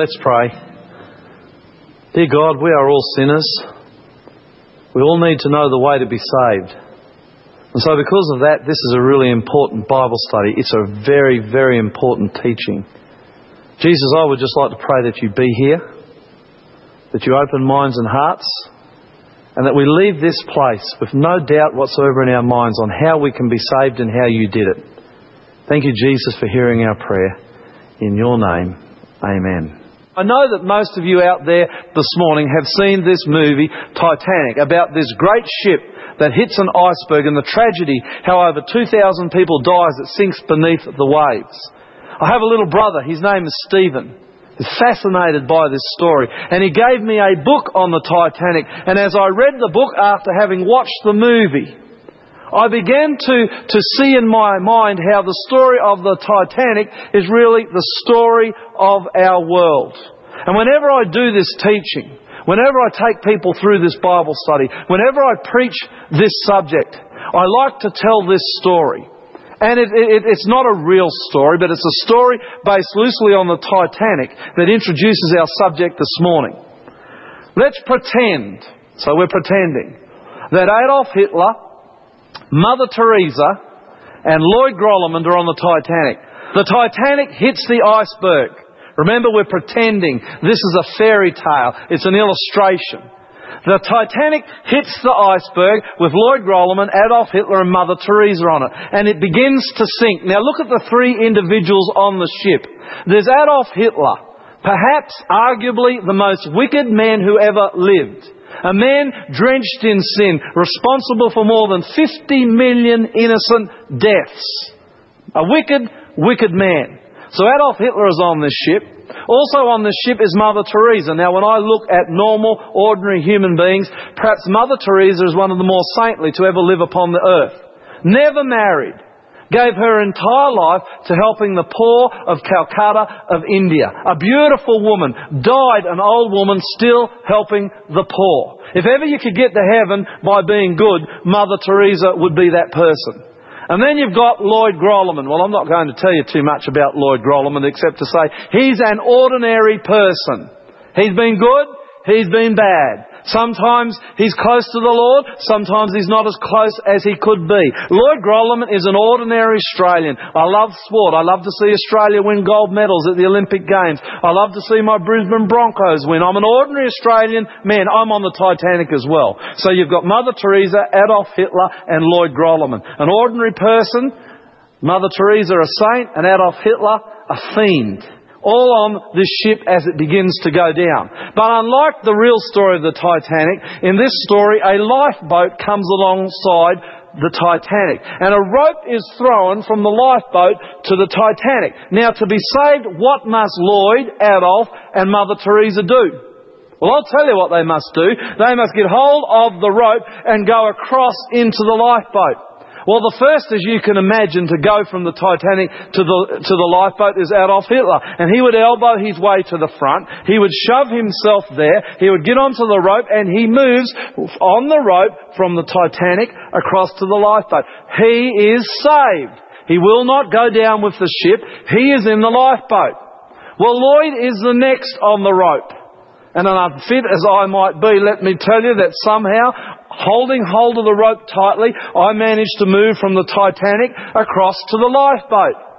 Let's pray. Dear God, we are all sinners. We all need to know the way to be saved. And so, because of that, this is a really important Bible study. It's a very, very important teaching. Jesus, I would just like to pray that you be here, that you open minds and hearts, and that we leave this place with no doubt whatsoever in our minds on how we can be saved and how you did it. Thank you, Jesus, for hearing our prayer. In your name, amen. I know that most of you out there this morning have seen this movie, Titanic, about this great ship that hits an iceberg and the tragedy how over 2,000 people die as it sinks beneath the waves. I have a little brother, his name is Stephen. He's fascinated by this story. And he gave me a book on the Titanic. And as I read the book after having watched the movie, I began to, to see in my mind how the story of the Titanic is really the story of our world. And whenever I do this teaching, whenever I take people through this Bible study, whenever I preach this subject, I like to tell this story. And it, it, it's not a real story, but it's a story based loosely on the Titanic that introduces our subject this morning. Let's pretend, so we're pretending, that Adolf Hitler, Mother Teresa, and Lloyd Grolimund are on the Titanic. The Titanic hits the iceberg. Remember, we're pretending this is a fairy tale. It's an illustration. The Titanic hits the iceberg with Lloyd Grolimund, Adolf Hitler and Mother Teresa on it. And it begins to sink. Now look at the three individuals on the ship. There's Adolf Hitler, perhaps arguably the most wicked man who ever lived. A man drenched in sin, responsible for more than 50 million innocent deaths. A wicked, wicked man. So Adolf Hitler is on this ship. Also on this ship is Mother Teresa. Now when I look at normal, ordinary human beings, perhaps Mother Teresa is one of the more saintly to ever live upon the earth. Never married. Gave her entire life to helping the poor of Calcutta of India. A beautiful woman. Died an old woman still helping the poor. If ever you could get to heaven by being good, Mother Teresa would be that person. And then you've got Lloyd Grolimund. Well, I'm not going to tell you too much about Lloyd Grolimund except to say he's an ordinary person. He's been good, he's been bad. Sometimes he's close to the Lord, sometimes he's not as close as he could be. Lloyd Grolimund is an ordinary Australian. I love sport. I love to see Australia win gold medals at the Olympic Games. I love to see my Brisbane Broncos win. I'm an ordinary Australian man. I'm on the Titanic as well. So you've got Mother Teresa, Adolf Hitler, and Lloyd Grolimund. An ordinary person, Mother Teresa a saint, and Adolf Hitler a fiend all on this ship as it begins to go down. But unlike the real story of the Titanic, in this story a lifeboat comes alongside the Titanic. And a rope is thrown from the lifeboat to the Titanic. Now to be saved, what must Lloyd, Adolf and Mother Teresa do? Well, I'll tell you what they must do. They must get hold of the rope and go across into the lifeboat. Well, the first, as you can imagine, to go from the Titanic to the, to the lifeboat is Adolf Hitler. And he would elbow his way to the front. He would shove himself there. He would get onto the rope and he moves on the rope from the Titanic across to the lifeboat. He is saved. He will not go down with the ship. He is in the lifeboat. Well, Lloyd is the next on the rope. And unfit as I might be, let me tell you that somehow holding hold of the rope tightly, I managed to move from the Titanic across to the lifeboat.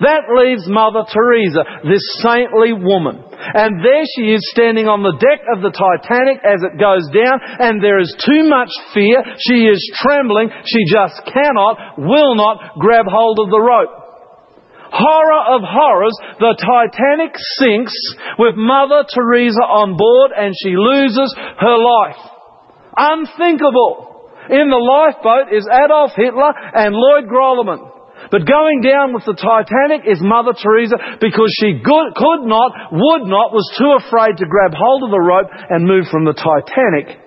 That leaves Mother Teresa, this saintly woman. And there she is standing on the deck of the Titanic as it goes down, and there is too much fear. She is trembling. She just cannot, will not grab hold of the rope. Horror of horrors, the Titanic sinks with Mother Teresa on board and she loses her life. Unthinkable. In the lifeboat is Adolf Hitler and Lloyd Grolimund. But going down with the Titanic is Mother Teresa because she could not, would not, was too afraid to grab hold of the rope and move from the Titanic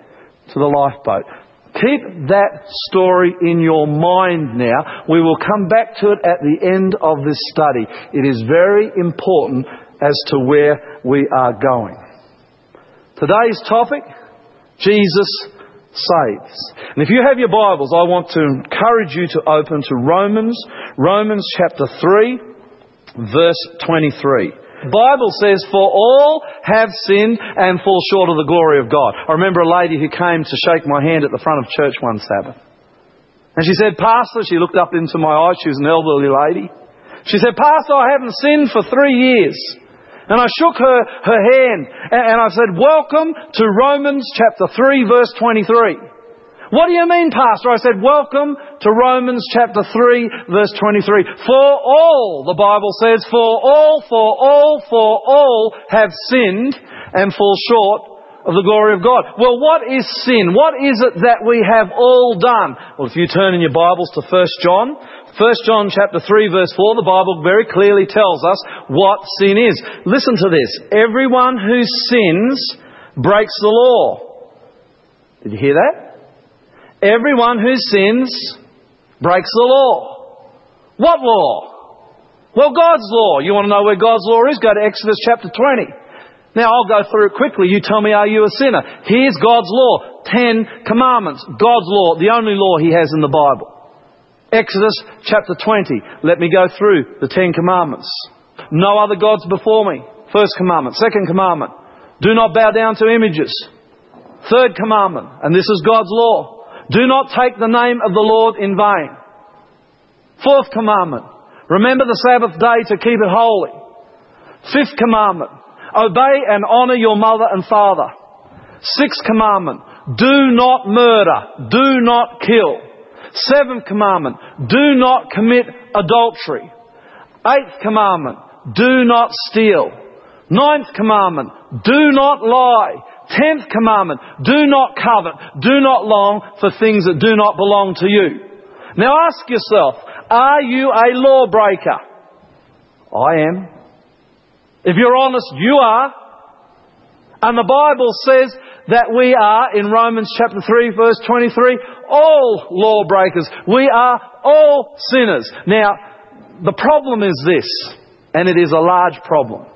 to the lifeboat. Keep that story in your mind now. We will come back to it at the end of this study. It is very important as to where we are going. Today's topic, Jesus saves. And if you have your Bibles, I want to encourage you to open to Romans, Romans chapter 3, verse 23. Mm. Bible says, for all have sinned and fall short of the glory of God. I remember a lady who came to shake my hand at the front of church one Sabbath. And she said, Pastor, she looked up into my eyes, she was an elderly lady. She said, Pastor, I haven't sinned for three years. And I shook her, her hand and I said, welcome to Romans chapter 3 verse 23. What do you mean, Pastor? I said, welcome to Romans chapter 3 verse 23. For all, the Bible says, for all, for all, for all have sinned and fall short of the glory of God. Well, what is sin? What is it that we have all done? Well, if you turn in your Bibles to 1 John, 1 John chapter 3 verse 4, the Bible very clearly tells us what sin is. Listen to this. Everyone who sins breaks the law. Did you hear that? Everyone who sins breaks the law. What law? Well, God's law. You want to know where God's law is? Go to Exodus chapter 20. Now I'll go through it quickly. You tell me, are you a sinner? Here's God's law. Ten commandments. God's law. The only law He has in the Bible. Exodus chapter 20. Let me go through the Ten Commandments. No other gods before me. First commandment. Second commandment. Do not bow down to images. Third commandment. And this is God's law. Do not take the name of the Lord in vain. Fourth commandment. Remember the Sabbath day to keep it holy. Fifth commandment. Obey and honour your mother and father. Sixth commandment. Do not murder. Do not kill. Seventh commandment, do not commit adultery. Eighth commandment, do not steal. Ninth commandment, do not lie. Tenth commandment, do not covet, do not long for things that do not belong to you. Now ask yourself, are you a lawbreaker? I am. If you're honest, you are. And the Bible says that we are, in Romans chapter 3 verse 23, all lawbreakers. We are all sinners. Now, the problem is this, and it is a large problem.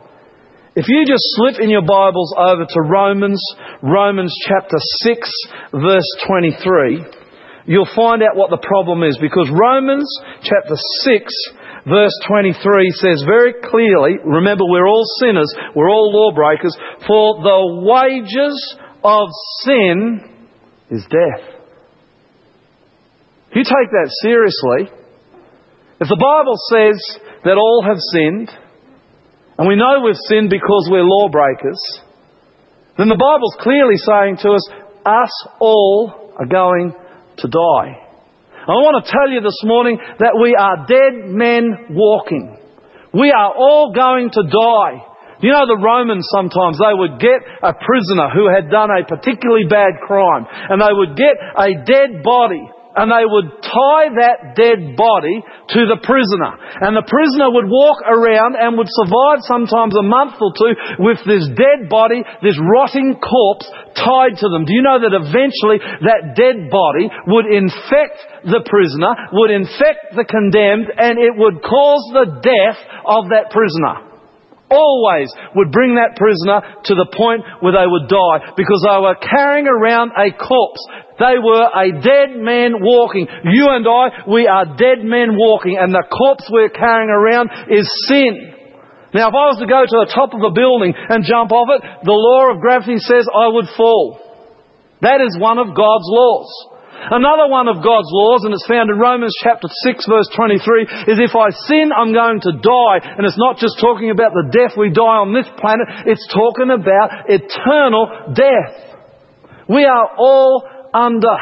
If you just slip in your Bibles over to Romans, Romans chapter 6 verse 23, you'll find out what the problem is because Romans chapter 6 verse 23 says very clearly, remember we're all sinners, we're all lawbreakers, for the wages of sin is death. If you take that seriously, if the Bible says that all have sinned, and we know we've sinned because we're lawbreakers, then the Bible's clearly saying to us, us all are going to die. I want to tell you this morning that we are dead men walking. We are all going to die. You know, the Romans sometimes, they would get a prisoner who had done a particularly bad crime, and they would get a dead body, and they would tie that dead body to the prisoner. And the prisoner would walk around and would survive sometimes a month or two with this dead body, this rotting corpse tied to them. Do you know that eventually that dead body would infect the prisoner, would infect the condemned, and it would cause the death of that prisoner? Always would bring that prisoner to the point where they would die because they were carrying around a corpse. They were a dead man walking. You and I, we are dead men walking and the corpse we're carrying around is sin. Now if I was to go to the top of a building and jump off it, the law of gravity says I would fall. That is one of God's laws. Another one of God's laws, and it's found in Romans chapter 6 verse 23, is if I sin, I'm going to die. And it's not just talking about the death we die on this planet, it's talking about eternal death. We are all under,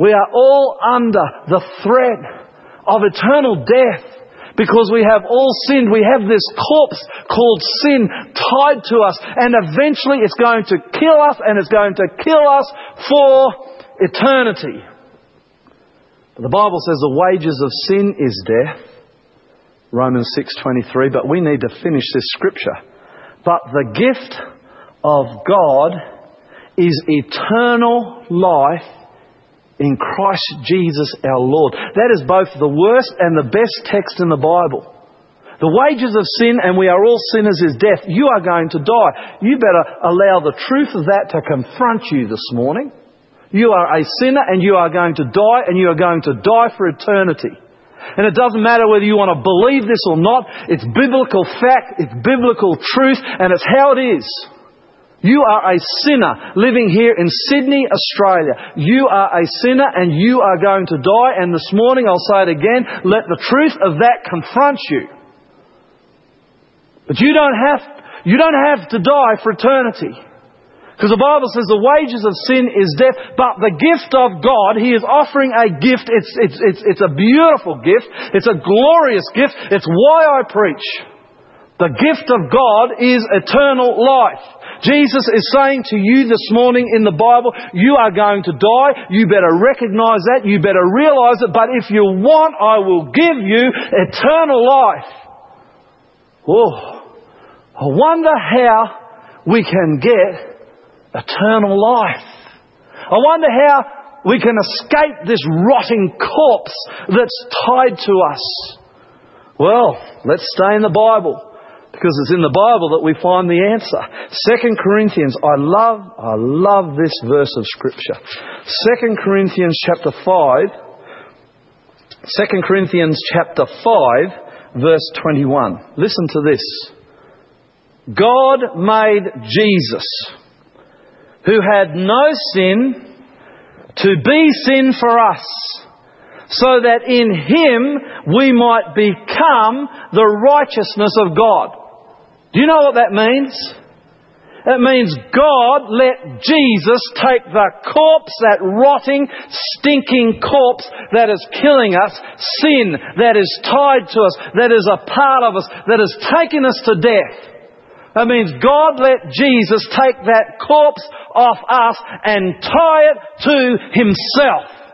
we are all under the threat of eternal death because we have all sinned. We have this corpse called sin tied to us and eventually it's going to kill us and it's going to kill us for eternity. But the Bible says the wages of sin is death. Romans 6:23, but we need to finish this scripture. But the gift of God is eternal life in Christ Jesus our Lord. That is both the worst and the best text in the Bible. The wages of sin, and we are all sinners, is death. You are going to die. You better allow the truth of that to confront you this morning. You are a sinner and you are going to die and you are going to die for eternity. And it doesn't matter whether you want to believe this or not, it's biblical fact, it's biblical truth, and it's how it is. You are a sinner living here in Sydney, Australia. You are a sinner and you are going to die. And this morning, I'll say it again, let the truth of that confront you. But you don't have, you don't have to die for eternity. Because the Bible says the wages of sin is death, but the gift of God, He is offering a gift. It's, it's, it's, it's a beautiful gift. It's a glorious gift. It's why I preach. The gift of God is eternal life. Jesus is saying to you this morning in the Bible, you are going to die. You better recognize that. You better realize it. But if you want, I will give you eternal life. Oh, I wonder how we can get eternal life. I wonder how we can escape this rotting corpse that's tied to us. Well, let's stay in the Bible because it's in the Bible that we find the answer. Second Corinthians, I love, I love this verse of Scripture. Second Corinthians chapter 5, 2 Corinthians chapter 5, verse 21. Listen to this. God made Jesus, who had no sin, to be sin for us so that in Him we might become the righteousness of God. Do you know what that means? It means God let Jesus take the corpse, that rotting, stinking corpse that is killing us, sin that is tied to us, that is a part of us, that has taken us to death. That means God let Jesus take that corpse off us and tie it to Himself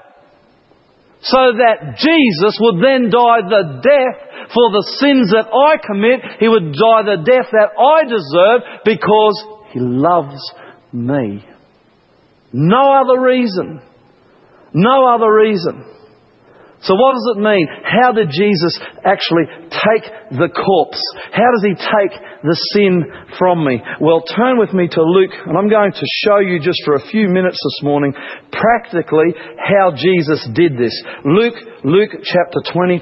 so that Jesus would then die the death for the sins that I commit. He would die the death that I deserve because He loves me. No other reason. No other reason. So what does it mean? How did Jesus actually take the corpse? How does He take the sin from me? Well, turn with me to Luke, and I'm going to show you just for a few minutes this morning practically how Jesus did this. Luke, Luke chapter 22,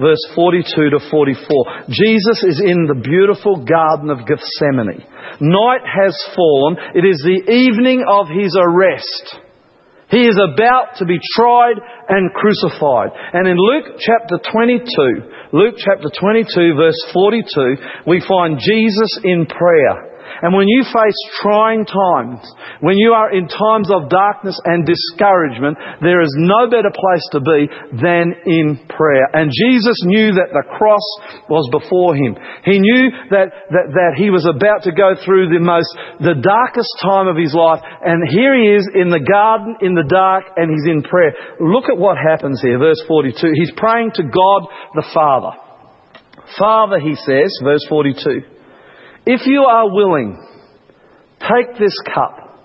verse 42 to 44. Jesus is in the beautiful Garden of Gethsemane. Night has fallen. It is the evening of His arrest. He is about to be tried and crucified. And in Luke chapter 22, Luke chapter 22 verse 42, we find Jesus in prayer. And when you face trying times, when you are in times of darkness and discouragement, there is no better place to be than in prayer. And Jesus knew that the cross was before him. He knew that, that, that he was about to go through the most, the darkest time of his life. And here he is in the garden in the dark and he's in prayer. Look at what happens here, verse 42. He's praying to God the Father. Father, he says, verse 42. If you are willing, take this cup.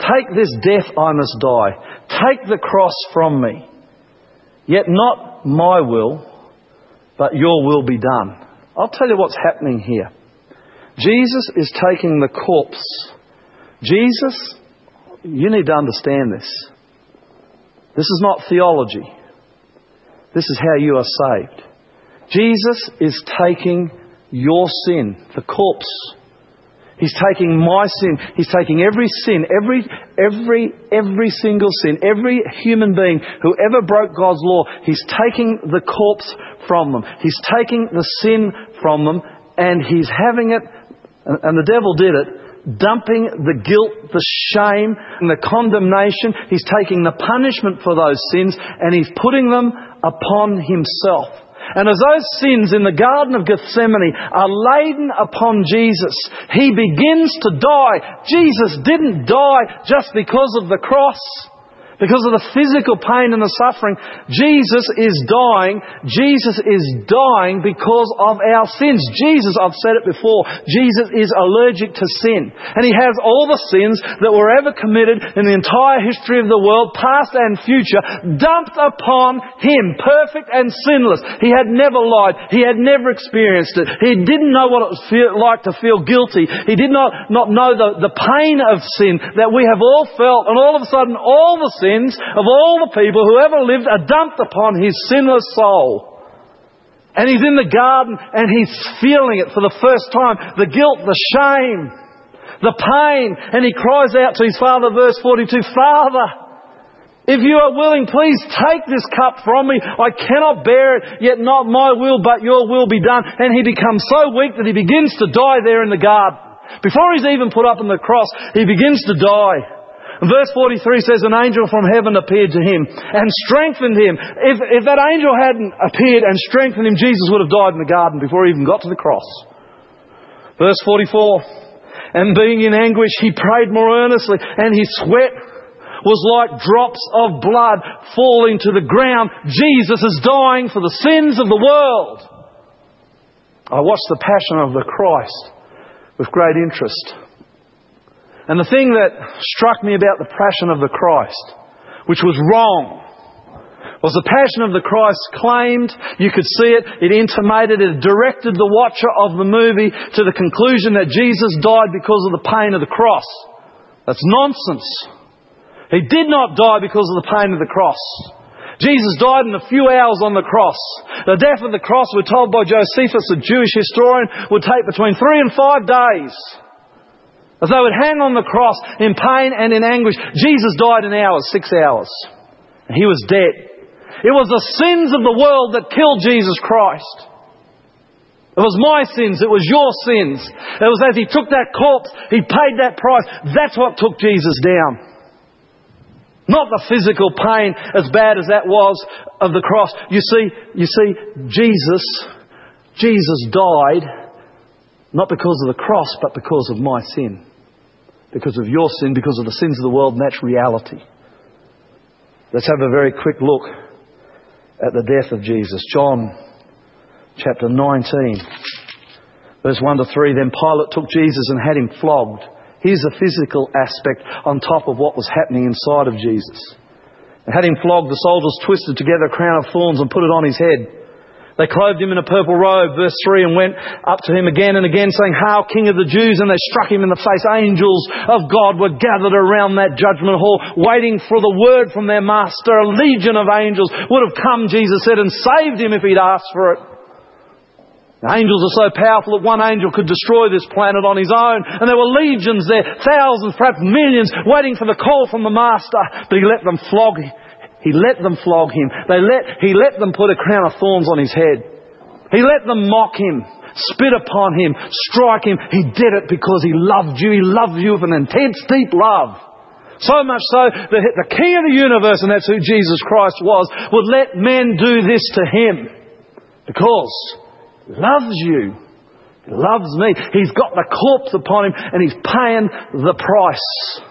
Take this death I must die. Take the cross from me. Yet not my will, but your will be done. I'll tell you what's happening here. Jesus is taking the corpse. Jesus, you need to understand this. This is not theology. This is how you are saved. Jesus is taking your sin, the corpse. He's taking my sin. He's taking every sin, every, every, every single sin, every human being who ever broke God's law. He's taking the corpse from them. He's taking the sin from them and he's having it, and the devil did it, dumping the guilt, the shame, and the condemnation. He's taking the punishment for those sins and he's putting them upon himself. And as those sins in the Garden of Gethsemane are laden upon Jesus, He begins to die. Jesus didn't die just because of the cross because of the physical pain and the suffering. Jesus is dying. Jesus is dying because of our sins. Jesus, I've said it before, Jesus is allergic to sin. And he has all the sins that were ever committed in the entire history of the world, past and future, dumped upon him, perfect and sinless. He had never lied. He had never experienced it. He didn't know what it was like to feel guilty. He did not, not know the, the pain of sin that we have all felt. And all of a sudden, all the sin sins of all the people who ever lived are dumped upon his sinless soul. And he's in the garden and he's feeling it for the first time. The guilt, the shame, the pain. And he cries out to his father, verse 42, Father, if you are willing, please take this cup from me. I cannot bear it, yet not my will, but your will be done. And he becomes so weak that he begins to die there in the garden. Before he's even put up on the cross, he begins to die. Verse 43 says, An angel from heaven appeared to him and strengthened him. If, if that angel hadn't appeared and strengthened him, Jesus would have died in the garden before he even got to the cross. Verse 44, And being in anguish, he prayed more earnestly, and his sweat was like drops of blood falling to the ground. Jesus is dying for the sins of the world. I watched the Passion of the Christ with great interest. And the thing that struck me about the Passion of the Christ, which was wrong, was the Passion of the Christ claimed, you could see it, it intimated, it directed the watcher of the movie to the conclusion that Jesus died because of the pain of the cross. That's nonsense. He did not die because of the pain of the cross. Jesus died in a few hours on the cross. The death of the cross, we're told by Josephus, a Jewish historian, would take between three and five days. As they would hang on the cross in pain and in anguish. Jesus died in hours, six hours. And he was dead. It was the sins of the world that killed Jesus Christ. It was my sins. It was your sins. It was as he took that corpse, he paid that price. That's what took Jesus down. Not the physical pain, as bad as that was of the cross. You see, you see, Jesus, Jesus died not because of the cross, but because of my sin. Because of your sin, because of the sins of the world, and that's reality. Let's have a very quick look at the death of Jesus. John chapter 19, verse 1 to 3. Then Pilate took Jesus and had him flogged. Here's the physical aspect on top of what was happening inside of Jesus. They had him flogged, the soldiers twisted together a crown of thorns and put it on his head. They clothed him in a purple robe, verse 3, and went up to him again and again saying, Hail, King of the Jews! And they struck him in the face. Angels of God were gathered around that judgment hall, waiting for the word from their master. A legion of angels would have come, Jesus said, and saved him if he'd asked for it. The angels are so powerful that one angel could destroy this planet on his own. And there were legions there, thousands, perhaps millions, waiting for the call from the Master. But he let them flog him. He let them flog him. They let, he let them put a crown of thorns on his head. He let them mock him, spit upon him, strike him. He did it because he loved you. He loved you with an intense, deep love. So much so that the King of the universe, and that's who Jesus Christ was, would let men do this to him. Because he loves you. He loves me. He's got the corpse upon him and he's paying the price.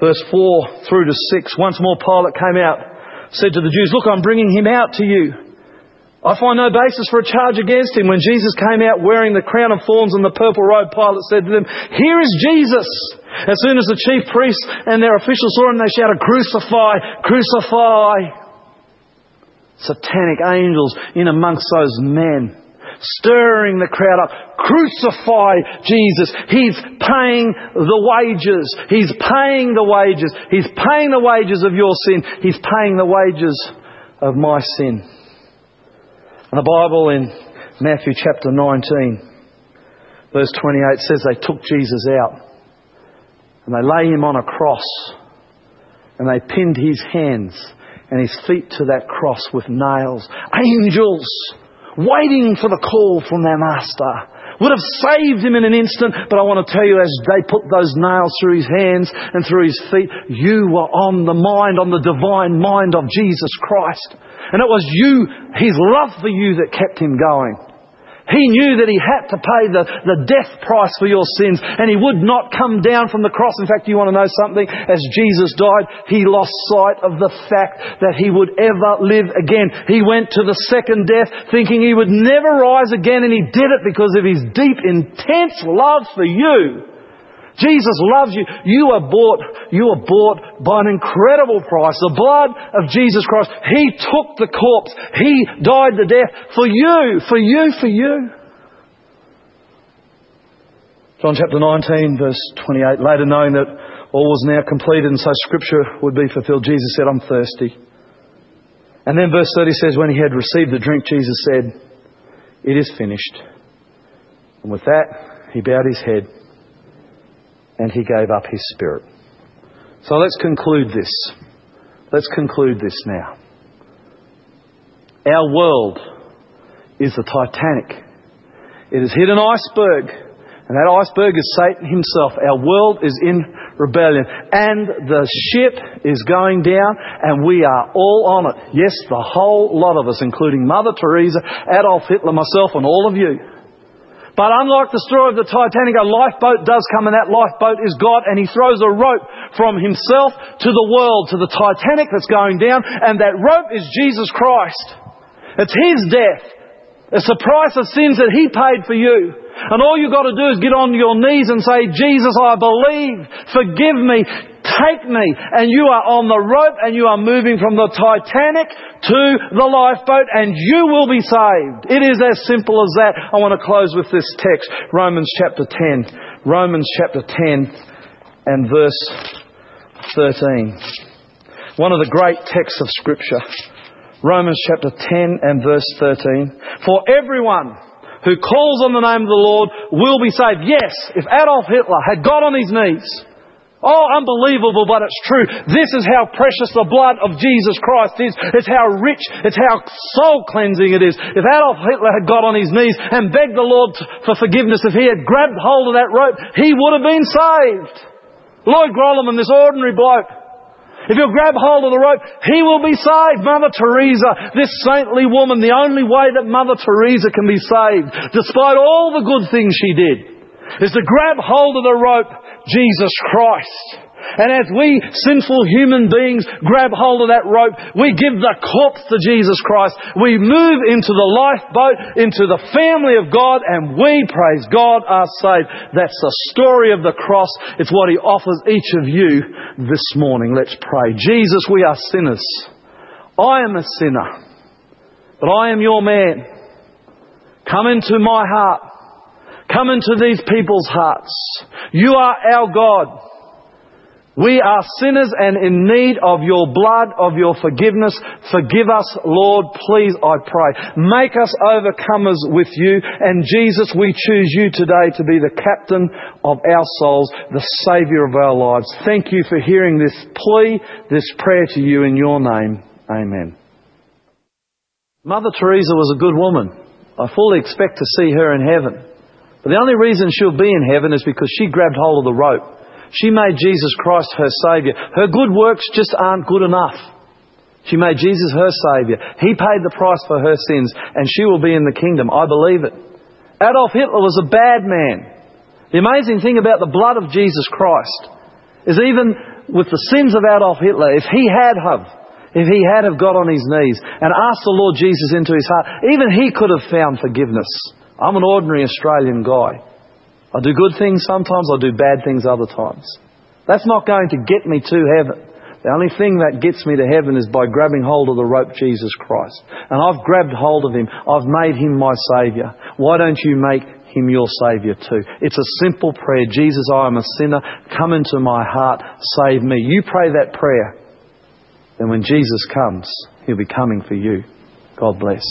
Verse 4 through to 6. Once more Pilate came out, said to the Jews, Look, I'm bringing him out to you. I find no basis for a charge against him. When Jesus came out wearing the crown of thorns and the purple robe, Pilate said to them, Here is Jesus. As soon as the chief priests and their officials saw him, they shouted, Crucify! Crucify! satanic angels in amongst those men, stirring the crowd up. Crucify Jesus. He's paying the wages. He's paying the wages. He's paying the wages of your sin. He's paying the wages of my sin. And the Bible in Matthew chapter 19, verse 28 says they took Jesus out and they lay him on a cross and they pinned his hands and his feet to that cross with nails. Angels waiting for the call from their master would have saved him in an instant, but I want to tell you as they put those nails through his hands and through his feet, you were on the mind, on the divine mind of Jesus Christ. And it was you, his love for you that kept him going. He knew that he had to pay the, the death price for your sins and he would not come down from the cross. In fact, you want to know something? As Jesus died, he lost sight of the fact that he would ever live again. He went to the second death thinking he would never rise again and he did it because of his deep, intense love for you. Jesus loves you. You are bought, you are bought by an incredible price. The blood of Jesus Christ. He took the corpse. He died the death for you, for you, for you. John chapter 19 verse 28, later knowing that All was now completed, and so Scripture would be fulfilled. Jesus said, I'm thirsty. And then verse 30 says, When he had received the drink, Jesus said, It is finished. And with that, he bowed his head and he gave up his spirit. So let's conclude this. Let's conclude this now. Our world is the Titanic. It has hit an iceberg, and that iceberg is Satan himself. Our world is in rebellion, and the ship is going down, and we are all on it. Yes, the whole lot of us, including Mother Teresa, Adolf Hitler, myself, and all of you. But unlike the story of the Titanic, a lifeboat does come and that lifeboat is God and He throws a rope from Himself to the world, to the Titanic that's going down and that rope is Jesus Christ. It's His death. It's the price of sins that He paid for you. And all you've got to do is get on your knees and say, Jesus, I believe. Forgive me. Take me. And you are on the rope and you are moving from the Titanic to the lifeboat and you will be saved. It is as simple as that. I want to close with this text. Romans chapter 10. Romans chapter 10 and verse 13. One of the great texts of scripture. Romans chapter 10 and verse 13. For everyone who calls on the name of the Lord will be saved. Yes, if Adolf Hitler had got on his knees, Oh, unbelievable, but it's true. This is how precious the blood of Jesus Christ is. It's how rich, it's how soul cleansing it is. If Adolf Hitler had got on his knees and begged the Lord for forgiveness, if he had grabbed hold of that rope, he would have been saved. Lloyd Grolimund, this ordinary bloke, if you'll grab hold of the rope, he will be saved. Mother Teresa, this saintly woman, the only way that Mother Teresa can be saved, despite all the good things she did, is to grab hold of the rope, Jesus Christ. And as we sinful human beings grab hold of that rope, we give the corpse to Jesus Christ. We move into the lifeboat, into the family of God, and we, praise God, are saved. That's the story of the cross. It's what He offers each of you this morning. Let's pray. Jesus, we are sinners. I am a sinner, but I am your man. Come into my heart. Come into these people's hearts. You are our God. We are sinners and in need of your blood, of your forgiveness. Forgive us, Lord, please, I pray. Make us overcomers with you. And Jesus, we choose you today to be the captain of our souls, the Saviour of our lives. Thank you for hearing this plea, this prayer to you in your name. Amen. Mother Teresa was a good woman. I fully expect to see her in heaven. But the only reason she'll be in heaven is because she grabbed hold of the rope. She made Jesus Christ her Saviour. Her good works just aren't good enough. She made Jesus her Saviour. He paid the price for her sins, and she will be in the kingdom. I believe it. Adolf Hitler was a bad man. The amazing thing about the blood of Jesus Christ is even with the sins of Adolf Hitler, if he had have, if he had have got on his knees and asked the Lord Jesus into his heart, even he could have found forgiveness. I'm an ordinary Australian guy. I do good things sometimes, I do bad things other times. That's not going to get me to heaven. The only thing that gets me to heaven is by grabbing hold of the rope Jesus Christ. And I've grabbed hold of Him. I've made Him my Saviour. Why don't you make Him your Saviour too? It's a simple prayer. Jesus, I am a sinner. Come into my heart. Save me. You pray that prayer. And when Jesus comes, He'll be coming for you. God bless.